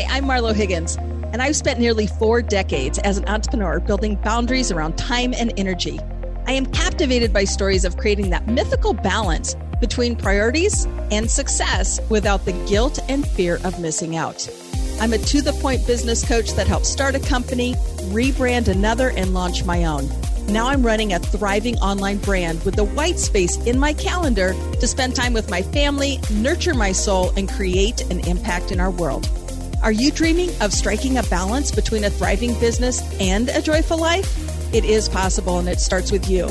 Hi, I'm Marlo Higgins, and I've spent nearly four decades as an entrepreneur building boundaries around time and energy. I am captivated by stories of creating that mythical balance between priorities and success without the guilt and fear of missing out. I'm a to the point business coach that helps start a company, rebrand another, and launch my own. Now I'm running a thriving online brand with the white space in my calendar to spend time with my family, nurture my soul, and create an impact in our world. Are you dreaming of striking a balance between a thriving business and a joyful life? It is possible, and it starts with you.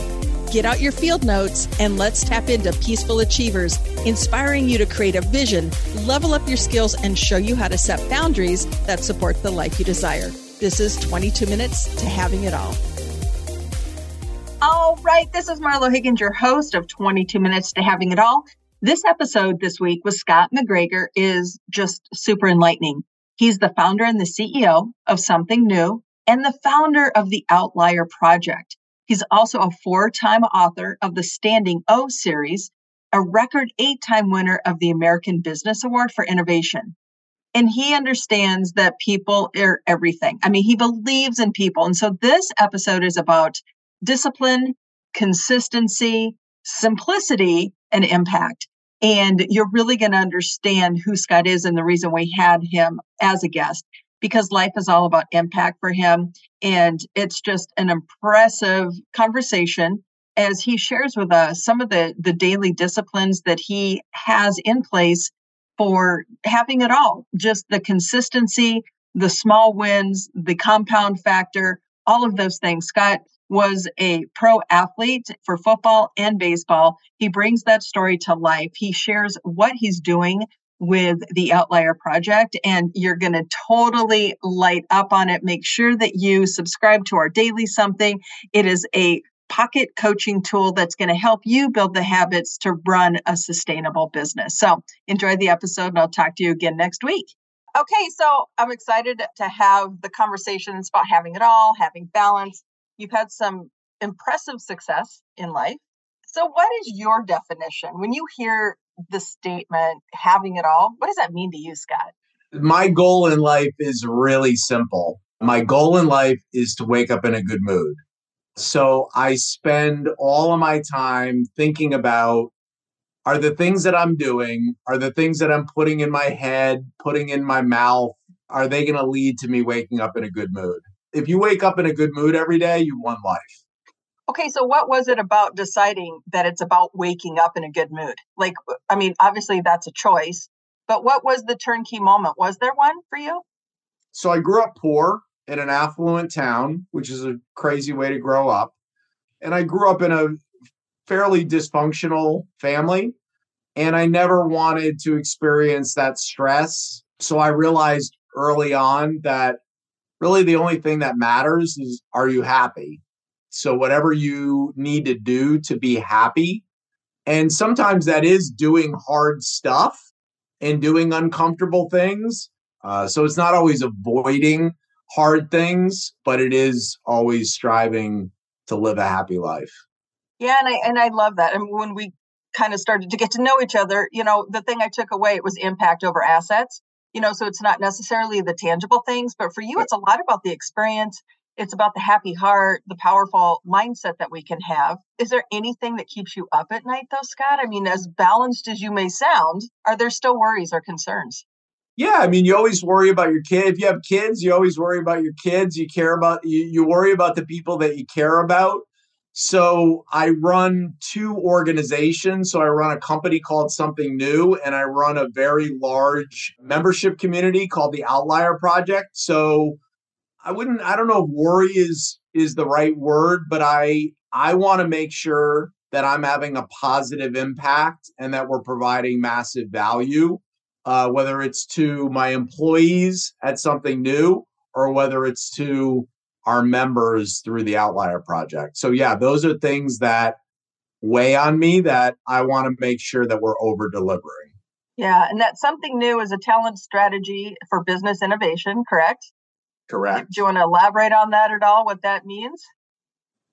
Get out your field notes and let's tap into Peaceful Achievers, inspiring you to create a vision, level up your skills, and show you how to set boundaries that support the life you desire. This is 22 Minutes to Having It All. All right, this is Marlo Higgins, your host of 22 Minutes to Having It All. This episode this week with Scott MacGregor is just super enlightening. He's the founder and the CEO of Something New and the founder of the Outlier Project. He's also a four time author of the Standing O series, a record eight time winner of the American Business Award for Innovation. And he understands that people are everything. I mean, he believes in people. And so this episode is about discipline, consistency, simplicity, and impact. And you're really going to understand who Scott is and the reason we had him as a guest because life is all about impact for him. And it's just an impressive conversation as he shares with us some of the, the daily disciplines that he has in place for having it all just the consistency, the small wins, the compound factor, all of those things. Scott was a pro athlete for football and baseball. He brings that story to life. He shares what he's doing with the Outlier Project, and you're going to totally light up on it. Make sure that you subscribe to our daily something. It is a pocket coaching tool that's going to help you build the habits to run a sustainable business. So enjoy the episode, and I'll talk to you again next week. Okay, so I'm excited to have the conversations about having it all, having balance, You've had some impressive success in life. So, what is your definition when you hear the statement having it all? What does that mean to you, Scott? My goal in life is really simple. My goal in life is to wake up in a good mood. So, I spend all of my time thinking about are the things that I'm doing, are the things that I'm putting in my head, putting in my mouth, are they going to lead to me waking up in a good mood? If you wake up in a good mood every day, you won life. Okay, so what was it about deciding that it's about waking up in a good mood? Like, uh, I mean, obviously that's a choice, but what was the turnkey moment? Was there one for you? So I grew up poor in an affluent town, which is a crazy way to grow up. And I grew up in a fairly dysfunctional family, and I never wanted to experience that stress. So I realized early on that really the only thing that matters is are you happy? So, whatever you need to do to be happy. And sometimes that is doing hard stuff and doing uncomfortable things. Uh, so, it's not always avoiding hard things, but it is always striving to live a happy life. Yeah, and I and I love that. And when we kind of started to get to know each other, you know, the thing I took away it was impact over assets you know so it's not necessarily the tangible things but for you it's a lot about the experience. It's about the happy heart the powerful mindset that we can have. Is there anything that keeps you up at night though scott? I mean as balanced as you may sound are there still worries or concerns? Yeah i mean you always worry about your kid. If you have kids you always worry about your kids. You care about you, you worry about the people that you care about so I run two organizations. So I run a company called Something New, and I run a very large membership community called the Outlier Project. So I wouldn't, I don't know if worry is is the right word, but I I want to make sure that I'm having a positive impact and that we're providing massive value, uh, whether it's to my employees at something new or whether it's to our members through the Outlier Project. So, yeah, those are things that weigh on me that I want to make sure that we're over delivering. Yeah, and that something new is a talent strategy for business innovation, correct? Correct. Do you want to elaborate on that at all? What that means?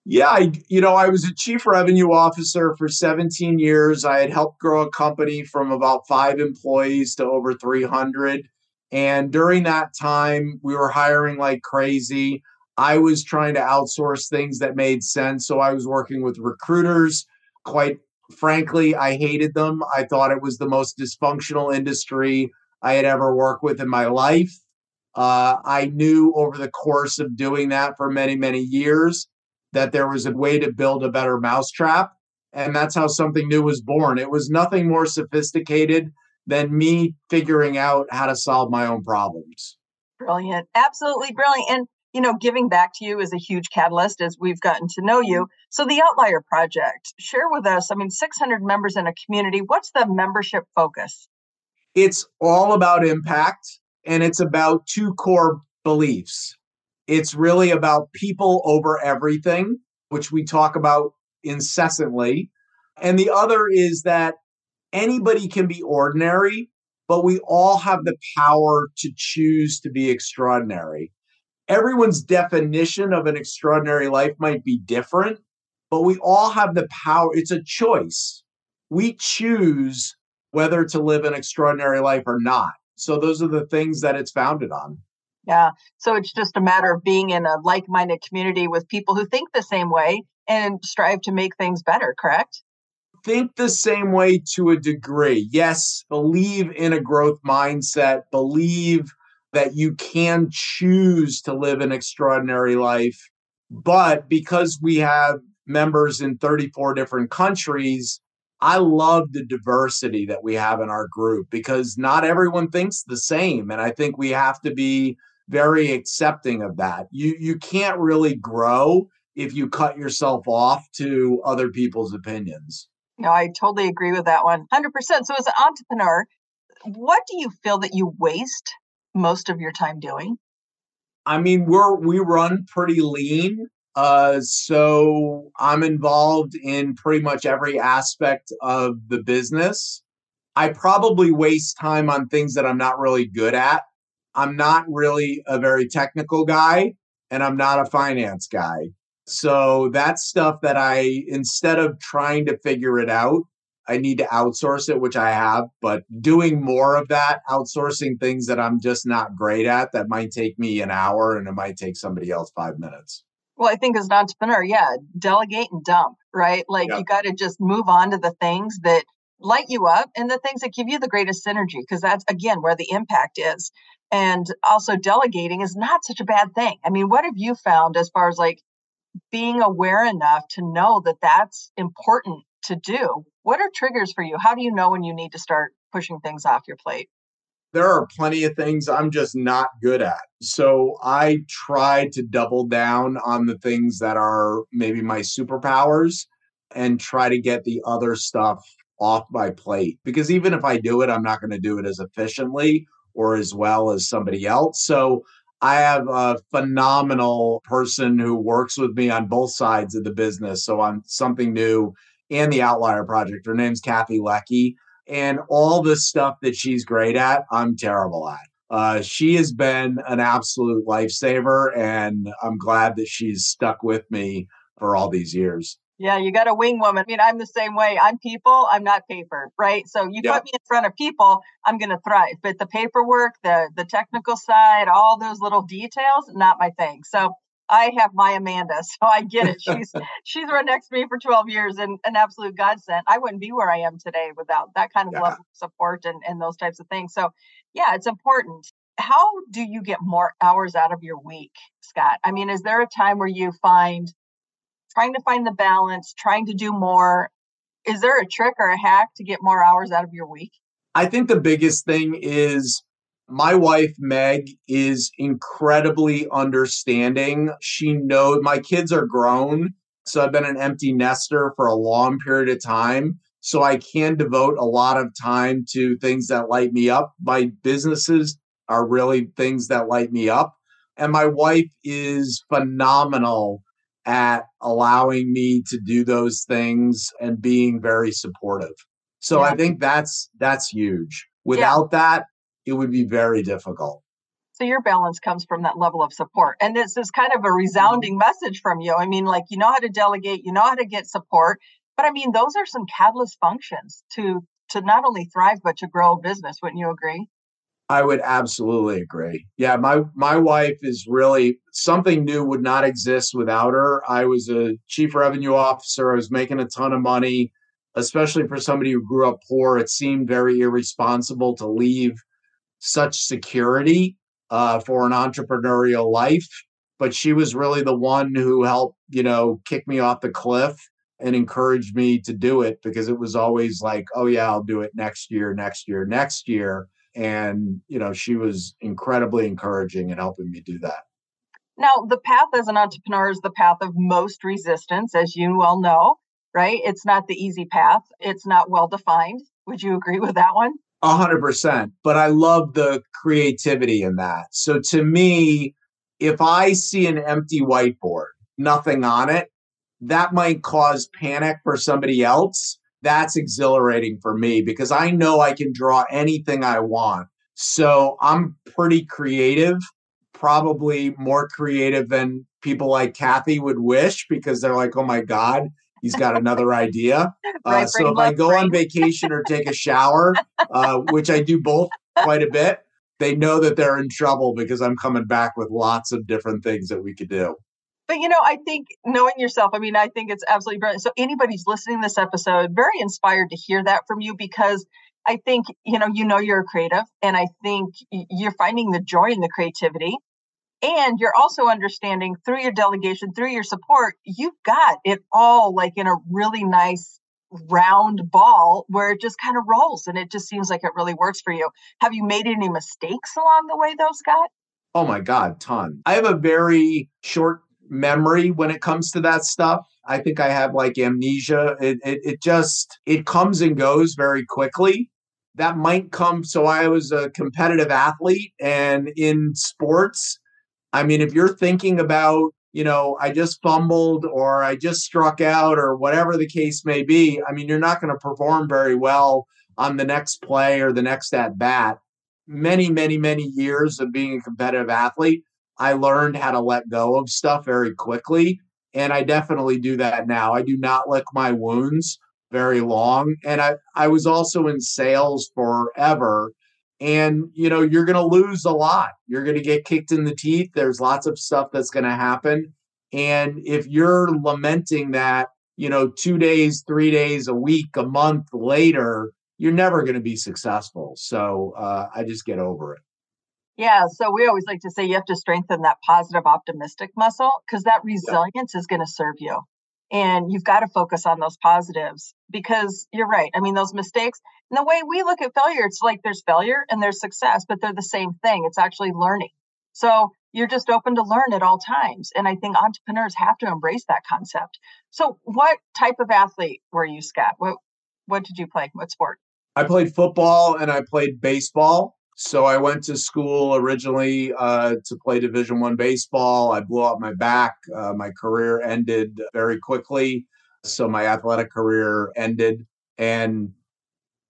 Yeah, I, you know, I was a chief revenue officer for 17 years. I had helped grow a company from about five employees to over 300. And during that time, we were hiring like crazy. I was trying to outsource things that made sense. So I was working with recruiters. Quite frankly, I hated them. I thought it was the most dysfunctional industry I had ever worked with in my life. Uh, I knew over the course of doing that for many, many years that there was a way to build a better mousetrap. And that's how something new was born. It was nothing more sophisticated than me figuring out how to solve my own problems. Brilliant. Absolutely brilliant. And, you know, giving back to you is a huge catalyst as we've gotten to know you. Mm-hmm. So, the Outlier Project, share with us. I mean, 600 members in a community. What's the membership focus? It's all about impact and it's about two core beliefs. It's really about people over everything, which we talk about incessantly. And the other is that anybody can be ordinary, but we all have the power to choose to be extraordinary. Everyone's definition of an extraordinary life might be different, but we all have the power. It's a choice. We choose whether to live an extraordinary life or not. So those are the things that it's founded on. Yeah. So it's just a matter of being in a like minded community with people who think the same way and strive to make things better, correct? Think the same way to a degree. Yes, believe in a growth mindset, believe that you can choose to live an extraordinary life. But because we have members in 34 different countries, I love the diversity that we have in our group because not everyone thinks the same. And I think we have to be very accepting of that. You you can't really grow if you cut yourself off to other people's opinions. No, I totally agree with that one. 100%. So as an entrepreneur, what do you feel that you waste most of your time doing? I mean, we're we run pretty lean. Uh, so I'm involved in pretty much every aspect of the business. I probably waste time on things that I'm not really good at. I'm not really a very technical guy and I'm not a finance guy. So that's stuff that I, instead of trying to figure it out, I need to outsource it, which I have, but doing more of that, outsourcing things that I'm just not great at that might take me an hour and it might take somebody else five minutes. Well, I think as an entrepreneur, yeah, delegate and dump, right? Like yep. you got to just move on to the things that light you up and the things that give you the greatest synergy, because that's again where the impact is. And also, delegating is not such a bad thing. I mean, what have you found as far as like being aware enough to know that that's important to do? What are triggers for you? How do you know when you need to start pushing things off your plate? there are plenty of things I'm just not good at. So I try to double down on the things that are maybe my superpowers and try to get the other stuff off my plate. Because even if I do it, I'm not going to do it as efficiently or as well as somebody else. So I have a phenomenal person who works with me on both sides of the business. So on something new and the Outlier Project. Her name's Kathy Lecky and all the stuff that she's great at, I'm terrible at. Uh, she has been an absolute lifesaver, and I'm glad that she's stuck with me for all these years. Yeah, you got a wing woman. I mean, I'm the same way. I'm people, I'm not paper, right? So you yep. put me in front of people, I'm going to thrive. But the paperwork, the the technical side, all those little details, not my thing. So I have my Amanda, so I get it. She's she's run next to me for 12 years and an absolute godsend. I wouldn't be where I am today without that kind of yeah. of support and, and those types of things. So yeah, it's important. How do you get more hours out of your week, Scott? I mean, is there a time where you find trying to find the balance, trying to do more? Is there a trick or a hack to get more hours out of your week? I think the biggest thing is my wife meg is incredibly understanding she knows my kids are grown so i've been an empty nester for a long period of time so i can devote a lot of time to things that light me up my businesses are really things that light me up and my wife is phenomenal at allowing me to do those things and being very supportive so yeah. i think that's that's huge without yeah. that it would be very difficult. So your balance comes from that level of support. And this is kind of a mm-hmm. resounding message from you. I mean, like you know how to delegate, you know how to get support. But I mean, those are some catalyst functions to to not only thrive but to grow a business, wouldn't you agree? I would absolutely agree. Yeah, my my wife is really something new would not exist without her. I was a chief revenue officer. I was making a ton of money, especially for somebody who grew up poor. It seemed very irresponsible to leave such security uh, for an entrepreneurial life. But she was really the one who helped, you know, kick me off the cliff and encouraged me to do it because it was always like, oh yeah, I'll do it next year, next year, next year. And you know she was incredibly encouraging in helping me do that. Now the path as an entrepreneur is the path of most resistance as you well know right? It's not the easy path. It's not well defined. Would you agree with that one hundred percent but i love the creativity in that so to me if i see an empty whiteboard nothing on it that might cause panic for somebody else that's exhilarating for me because I know I can draw anything I want. So I'm pretty creative, probably more creative than people like Kathy would wish because they're like, oh my God, he's got another idea. Uh, so if I go brain. on vacation or take a shower, uh, which I do both quite a bit, they know that they're in trouble because I'm coming back with lots of different things that we could do. But you know, I think knowing yourself, I mean, I think it's absolutely brilliant. So anybody's listening to this episode, very inspired to hear that from you because I think, you know, you know you're a creative and I think you're finding the joy in the creativity. And you're also understanding through your delegation, through your support, you've got it all like in a really nice round ball where it just kind of rolls and it just seems like it really works for you. Have you made any mistakes along the way though, Scott? Oh my God, ton. I have a very short memory when it comes to that stuff. I think I have like amnesia. It, it, it just, it comes and goes very quickly. That might come. So I was a competitive athlete and in sports, I mean, if you're thinking about, you know, I just fumbled or I just struck out or whatever the case may be, I mean, you're not going to perform very well on the next play or the next at bat. Many, many, many years of being a competitive athlete I learned how to let go of stuff very quickly. And I definitely do that now. I do not lick my wounds very long. And I, I was also in sales forever. And, you know, you're going to lose a lot. You're going to get kicked in the teeth. There's lots of stuff that's going to happen. And if you're lamenting that, you know, two days, three days, a week, a month later, you're never going to be successful. So uh, I just get over it. Yeah. So we always like to say you have to strengthen that positive, optimistic muscle because that resilience is going to serve you. And you've got to focus on those positives because you're right. I mean, those mistakes and the way we look at failure, it's like there's failure and there's success, but they're the same thing. It's actually learning. So you're just open to learn at all times. And I think entrepreneurs have to embrace that concept. So what type of athlete were you, Scott? What what did you play? What sport? I played football and I played baseball. So I went to school originally uh, to play Division One baseball. I blew up my back. Uh, my career ended very quickly, so my athletic career ended, and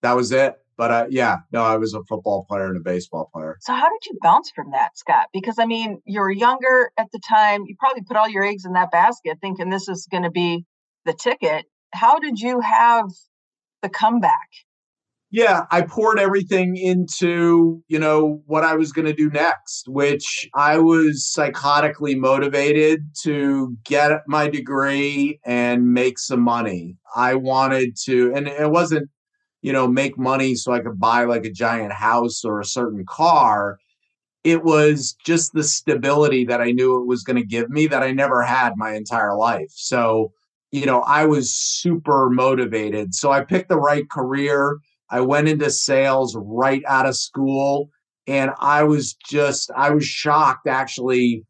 that was it. But uh, yeah, no, I was a football player and a baseball player. So how did you bounce from that, Scott? Because I mean, you were younger at the time. You probably put all your eggs in that basket, thinking this is going to be the ticket. How did you have the comeback? Yeah, I poured everything into, you know, what I was going to do next, which I was psychotically motivated to get my degree and make some money. I wanted to, and it wasn't, you know, make money so I could buy like a giant house or a certain car. It was just the stability that I knew it was going to give me that I never had my entire life. So, you know, I was super motivated. So I picked the right career I went into sales right out of school. And I was just, I was shocked actually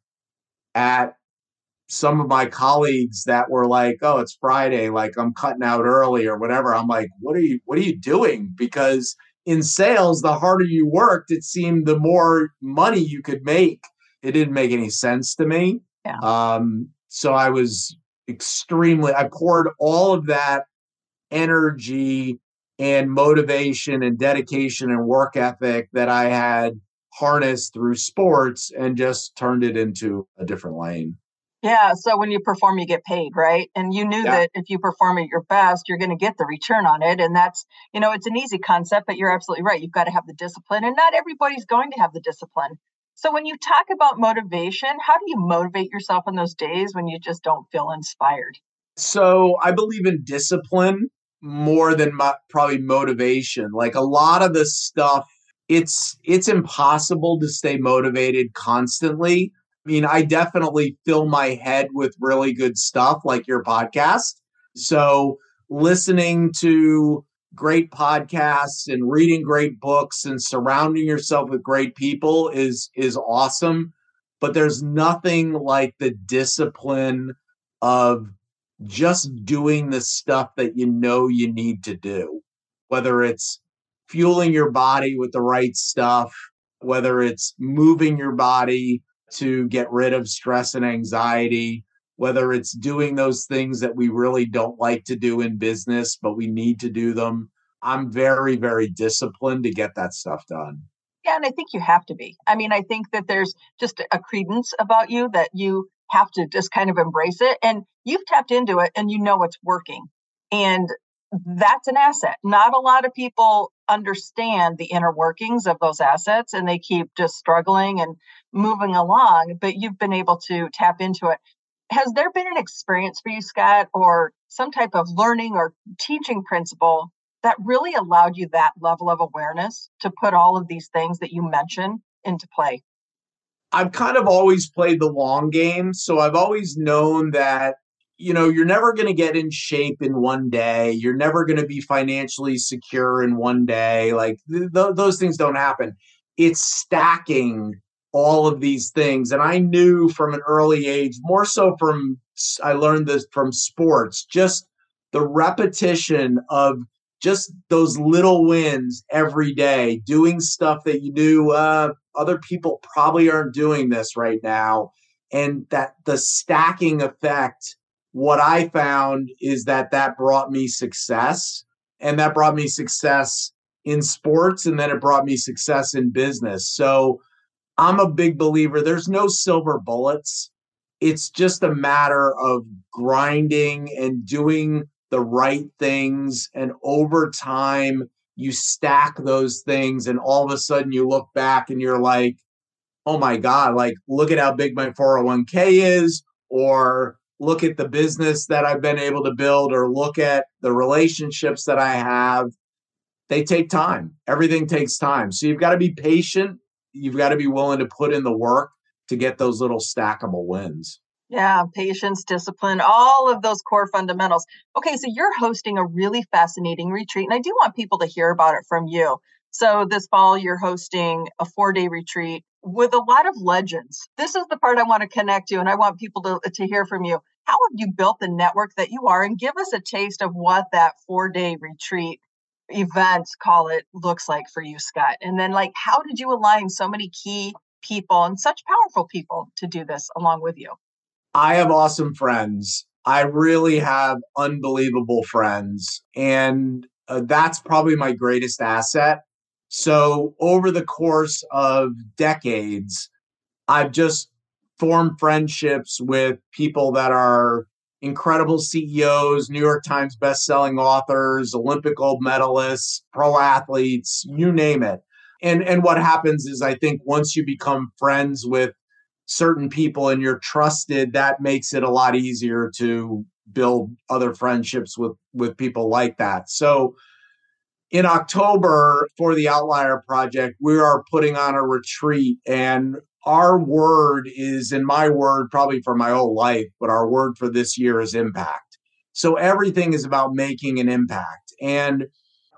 at some of my colleagues that were like, oh, it's Friday, like I'm cutting out early or whatever. I'm like, what are you, what are you doing? Because in sales, the harder you worked, it seemed the more money you could make. It didn't make any sense to me. Yeah. Um, so I was extremely, I poured all of that energy and motivation and dedication and work ethic that I had harnessed through sports and just turned it into a different lane. Yeah. So when you perform, you get paid, right? And you knew yeah. that if you perform at your best, you're going to get the return on it. And that's, you know, it's an easy concept, but you're absolutely right. You've got to have the discipline, and not everybody's going to have the discipline. So when you talk about motivation, how do you motivate yourself in those days when you just don't feel inspired? So I believe in discipline more than mo- probably motivation. Like a lot of the stuff, it's it's impossible to stay motivated constantly. I mean, I definitely fill my head with really good stuff like your podcast. So listening to great podcasts and reading great books and surrounding yourself with great people is is awesome but there's nothing like the discipline of just doing the stuff that you know you need to do whether it's fueling your body with the right stuff whether it's moving your body to get rid of stress and anxiety whether it's doing those things that we really don't like to do in business, but we need to do them. I'm very, very disciplined to get that stuff done. Yeah, and I think you have to be. I mean, I think that there's just a credence about you that you have to just kind of embrace it. And you've tapped into it and you know it's working. And that's an asset. Not a lot of people understand the inner workings of those assets and they keep just struggling and moving along, but you've been able to tap into it has there been an experience for you, Scott, or some type of learning or teaching principle that really allowed you that level of awareness to put all of these things that you mentioned into play? I've kind of always played the long game. So I've always known that, you know, you're never going to get in shape in one day. You're never going to be financially secure in one day. Like th- th- those things don't happen. It's stacking all of these things. And I knew from an early age, more so from, I learned this from sports, just the repetition of just those little wins every day, doing stuff that you do. uh, other people probably aren't doing this right now. And that the stacking effect, what I found is that that brought me success. And that brought me success in sports. And then it brought me success in business. So, I'm a big believer there's no silver bullets. It's just a matter of grinding and doing the right things. And over time, you stack those things, and all of a sudden, you look back and you're like, oh my God, like, look at how big my 401k is, or look at the business that I've been able to build, or look at the relationships that I have. They take time. Everything takes time. So you've got to be patient you've got to be willing to put in the work to get those little stackable wins. Yeah, patience, discipline, all of those core fundamentals. Okay, so you're hosting a really fascinating retreat, and I do want people to hear about it from you. So, this fall, you're hosting a four day retreat with a lot of legends. This is the part I want to connect to, and I want people to, to hear from you. How have you built the network that you are? And give us a taste of what that four day retreat event, call it, looks like for you, Scott? And then, like, how did you align so many key people and such powerful people to do this along with you? I have awesome friends. I really have unbelievable friends. And uh, that's probably my greatest asset. So, over the course of decades, I've just formed friendships with people that are incredible CEOs, New York Times best-selling authors, Olympic gold medalists, pro athletes, you name it. And and what happens is I think once you become friends with certain people and you're trusted, that makes it a lot easier to build other friendships with with people like that. So in October for the Outlier Project, we are putting on a retreat and our word is in my word probably for my whole life but our word for this year is impact. So everything is about making an impact. And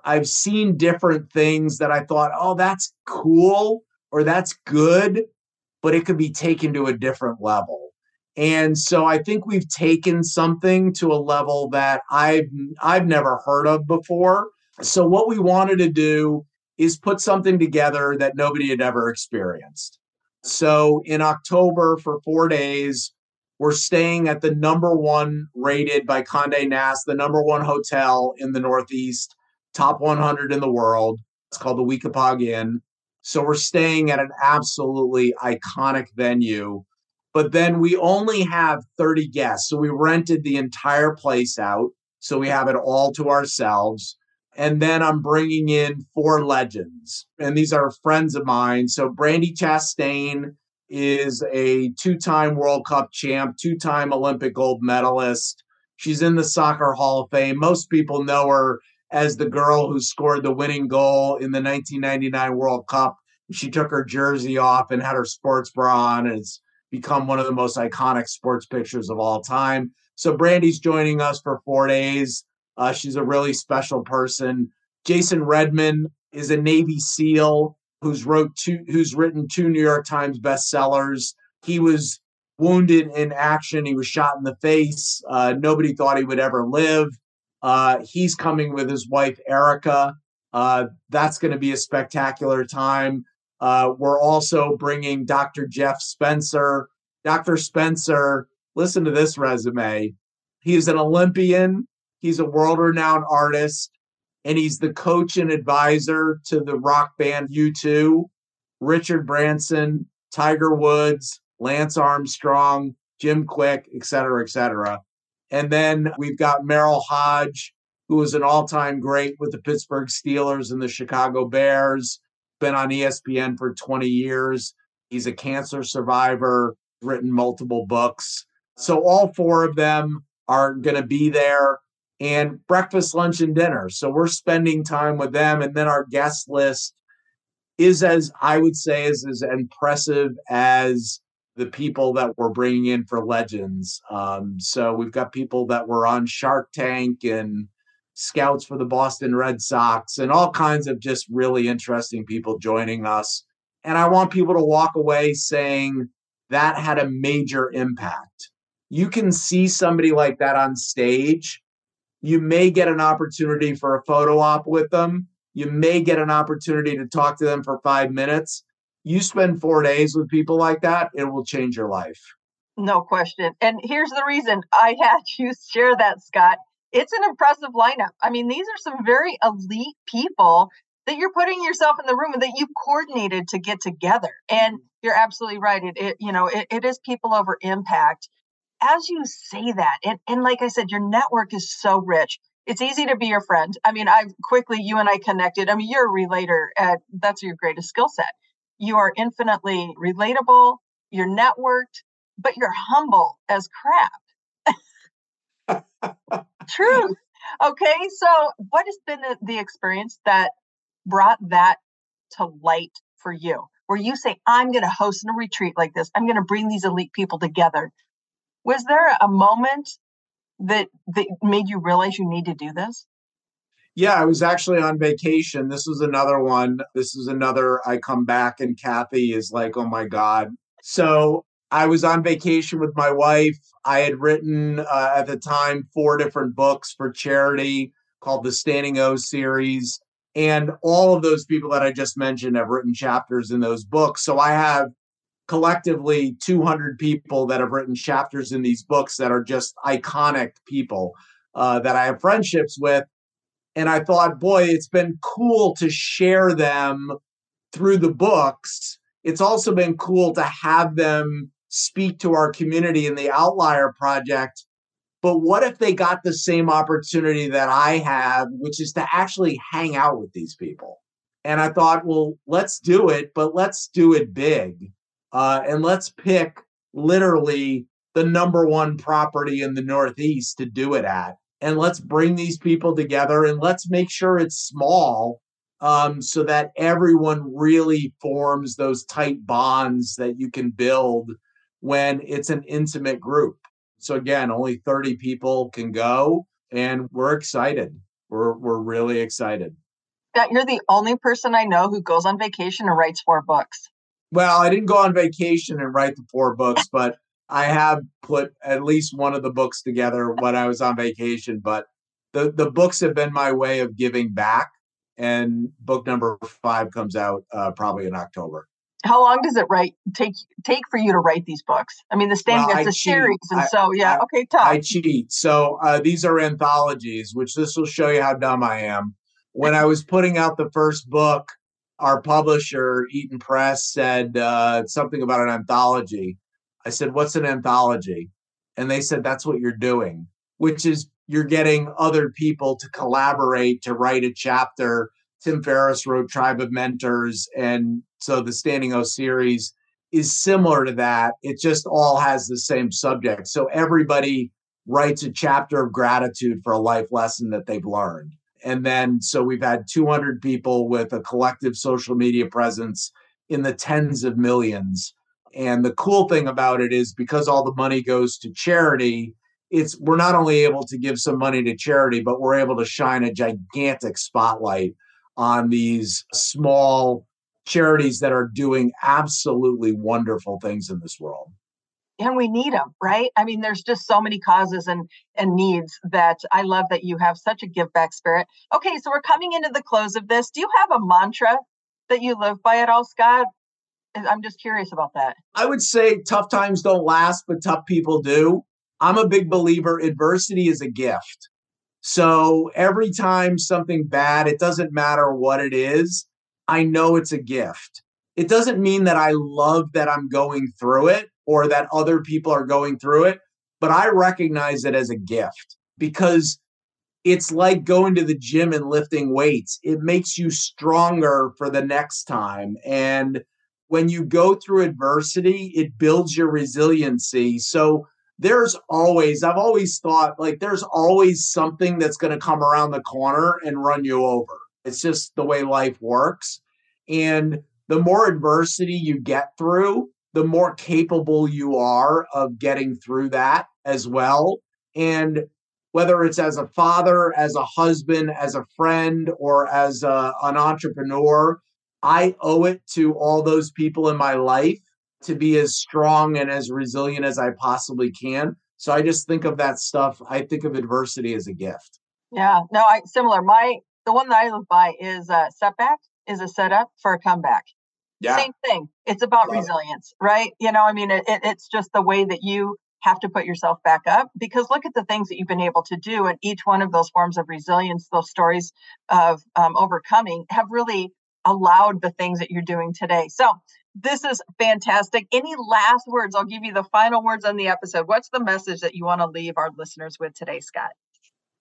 i've seen different things that i thought oh that's cool or that's good but it could be taken to a different level and so i think we've taken something to a level that i've i've never heard of before so what we wanted to do is put something together that nobody had ever experienced so in October for four days, we're staying at the number one rated by Conde Nast, the number one hotel in the Northeast, top 100 in the world. It's called the Weekapaug Inn. So we're staying at an absolutely iconic venue. But then we only have 30 guests. So we rented the entire place out. So we have it all to ourselves. And then I'm bringing in four legends. And these are friends of mine. So Brandi Chastain is a two time World Cup champ, two time Olympic gold medalist. She's in the Soccer Hall of Fame. Most people know her as the girl who scored the winning goal in the 1999 World Cup. She took her jersey off and had her sports bra on, and it's become one of the most iconic sports pictures of all time. So Brandi's joining us for four days. Uh, she's a really special person. Jason Redman is a Navy SEAL who's wrote two, who's written two New York Times bestsellers. He was wounded in action. He was shot in the face. Uh, nobody thought he would ever live. Uh, he's coming with his wife Erica. Uh, that's going to be a spectacular time. Uh, we're also bringing Dr. Jeff Spencer. Dr. Spencer, listen to this resume. He's an Olympian. He's a world-renowned artist and he's the coach and advisor to the rock band U2, Richard Branson, Tiger Woods, Lance Armstrong, Jim Kwik, et cetera, et cetera. And then we've got Merril Hoge, who was an all time great with the Pittsburgh Steelers and the Chicago Bears, been on ESPN for 20 years. He's a cancer survivor, written multiple books. So all four of them are going to be there and breakfast, lunch, and dinner. So we're spending time with them. And then our guest list is, as I would say, is as impressive as the people that we're bringing in for Legends. Um, so we've got people that were on Shark Tank and scouts for the Boston Red Sox and all kinds of just really interesting people joining us. And I want people to walk away saying that had a major impact. You can see somebody like that on stage you may get an opportunity for a photo op with them. You may get an opportunity to talk to them for five minutes. You spend four days with people like that, it will change your life. No question. And here's the reason I had you share that, Scott. It's an impressive lineup. I mean, these are some very elite people that you're putting yourself in the room and that you coordinated to get together. And mm-hmm. you're absolutely right. It, it you know, it, it is people over impact as you say that, and, and like I said, your network is so rich. It's easy to be your friend. I mean, I've quickly, you and I connected. I mean, you're a relator. At, that's your greatest skill set. You are infinitely relatable, you're networked, but you're humble as crap. Truth. Okay. So, what has been the, the experience that brought that to light for you? Where you say, I'm going to host a retreat like this, I'm going to bring these elite people together was there a moment that that made you realize you need to do this? Yeah, I was actually on vacation. This was another one. This is another I come back and Kathy is like, "Oh my god." So, I was on vacation with my wife. I had written uh, at the time four different books for charity called the Standing O series. And all of those people that I just mentioned have written chapters in those books. So I have collectively 200 people that have written chapters in these books that are just iconic people uh, that I have friendships with. And I thought, boy, it's been cool to share them through the books. It's also been cool to have them speak to our community in the Outlier Project. But what if they got the same opportunity that I have, which is to actually hang out with these people? And I thought, well, let's do it, but let's do it big uh, and let's pick literally the number one property in the Northeast to do it at. And let's bring these people together and let's make sure it's small um, so that everyone really forms those tight bonds that you can build when it's an intimate group. So, again, only 30 people can go, and we're excited. We're, we're really excited. Yeah, you're the only person I know who goes on vacation and writes four books. Well, I didn't go on vacation and write the four books, but I have put at least one of the books together when I was on vacation. But the the books have been my way of giving back, and book number five comes out uh, probably in October. How long does it write take take for you to write these books? I mean, the standing well, it's a cheat. series, and I, so yeah, I, okay, tough. I cheat. So uh, these are anthologies, which this will show you how dumb I am. When I was putting out the first book, our publisher, Eaton Press, said uh, something about an anthology. I said, What's an anthology? And they said, That's what you're doing, which is you're getting other people to collaborate to write a chapter. Tim Ferriss wrote Tribe of Mentors. And so the Standing O series is similar to that. It just all has the same subject. So everybody writes a chapter of gratitude for a life lesson that they've learned. And then, so we've had 200 people with a collective social media presence in the tens of millions. And the cool thing about it is because all the money goes to charity, it's we're not only able to give some money to charity, but we're able to shine a gigantic spotlight on these small charities that are doing absolutely wonderful things in this world. And we need them right? I mean there's just so many causes and and needs that i love that you have such a give back spirit. Okay so we're coming into the close of this. Do you have a mantra that you live by at all scott i'm just curious about that i would say tough times don't last but tough people do i'm a big believer adversity is a gift so every time something bad it doesn't matter what it is i know it's a gift it doesn't mean that i love that i'm going through it or that other people are going through it, but I recognize it as a gift because it's like going to the gym and lifting weights. It makes you stronger for the next time. And when you go through adversity, it builds your resiliency. So there's always, I've always thought like there's always something that's going to come around the corner and run you over. It's just the way life works. And the more adversity you get through, the more capable you are of getting through that as well. And whether it's as a father, as a husband, as a friend, or as a, an entrepreneur, I owe it to all those people in my life to be as strong and as resilient as I possibly can. So I just think of that stuff. I think of adversity as a gift. Yeah, no, I similar. My the one that I live by is a setback is a setup for a comeback. Yeah. Same thing. It's about Love resilience, it. right? You know, I mean, it, it, it's just the way that you have to put yourself back up because look at the things that you've been able to do. And each one of those forms of resilience, those stories of um, overcoming, have really allowed the things that you're doing today. So, this is fantastic. Any last words? I'll give you the final words on the episode. What's the message that you want to leave our listeners with today, Scott?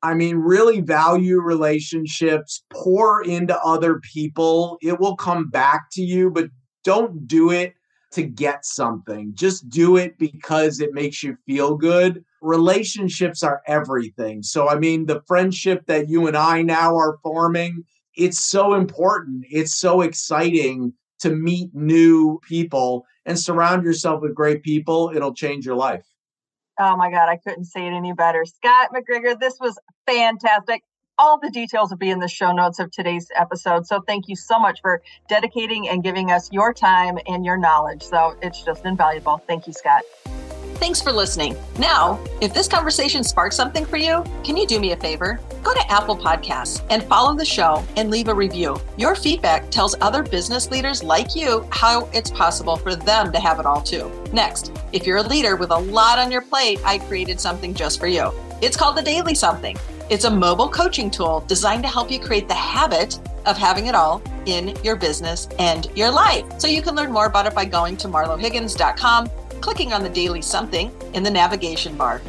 I mean, really value relationships, pour into other people. It will come back to you, but don't do it to get something. Just do it because it makes you feel good. Relationships are everything. So, I mean, the friendship that you and I now are forming, it's so important. It's so exciting to meet new people and surround yourself with great people. It'll change your life. Oh my God, I couldn't say it any better. Scott MacGregor, this was fantastic. All the details will be in the show notes of today's episode. So thank you so much for dedicating and giving us your time and your knowledge. So it's just invaluable. Thank you, Scott. Thanks for listening. Now, if this conversation sparked something for you, can you do me a favor? Go to Apple Podcasts and follow the show and leave a review. Your feedback tells other business leaders like you how it's possible for them to have it all too. Next, if you're a leader with a lot on your plate, I created something just for you. It's called the Daily Something. It's a mobile coaching tool designed to help you create the habit of having it all in your business and your life. So you can learn more about it by going to marlohiggins.com clicking on the daily something in the navigation bar.